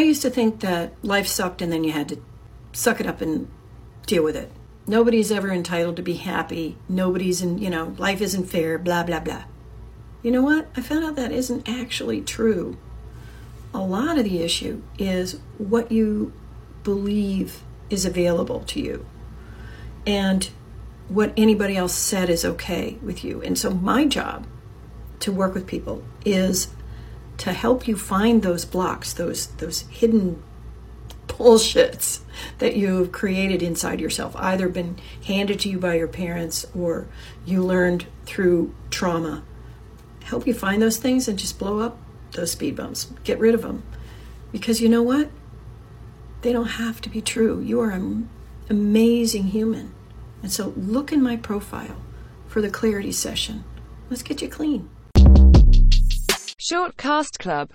I used to think that life sucked and then you had to suck it up and deal with it. Nobody's ever entitled to be happy. Nobody's in, you know, life isn't fair, blah, blah, blah. You know what? I found out that isn't actually true. A lot of the issue is what you believe is available to you and what anybody else said is okay with you. And so, my job to work with people is to help you find those blocks, those those hidden bullshits that you've created inside yourself, either been handed to you by your parents or you learned through trauma. Help you find those things and just blow up those speed bumps. Get rid of them. Because you know what? They don't have to be true. You are an amazing human. And so look in my profile for the clarity session. Let's get you clean. Short Cast Club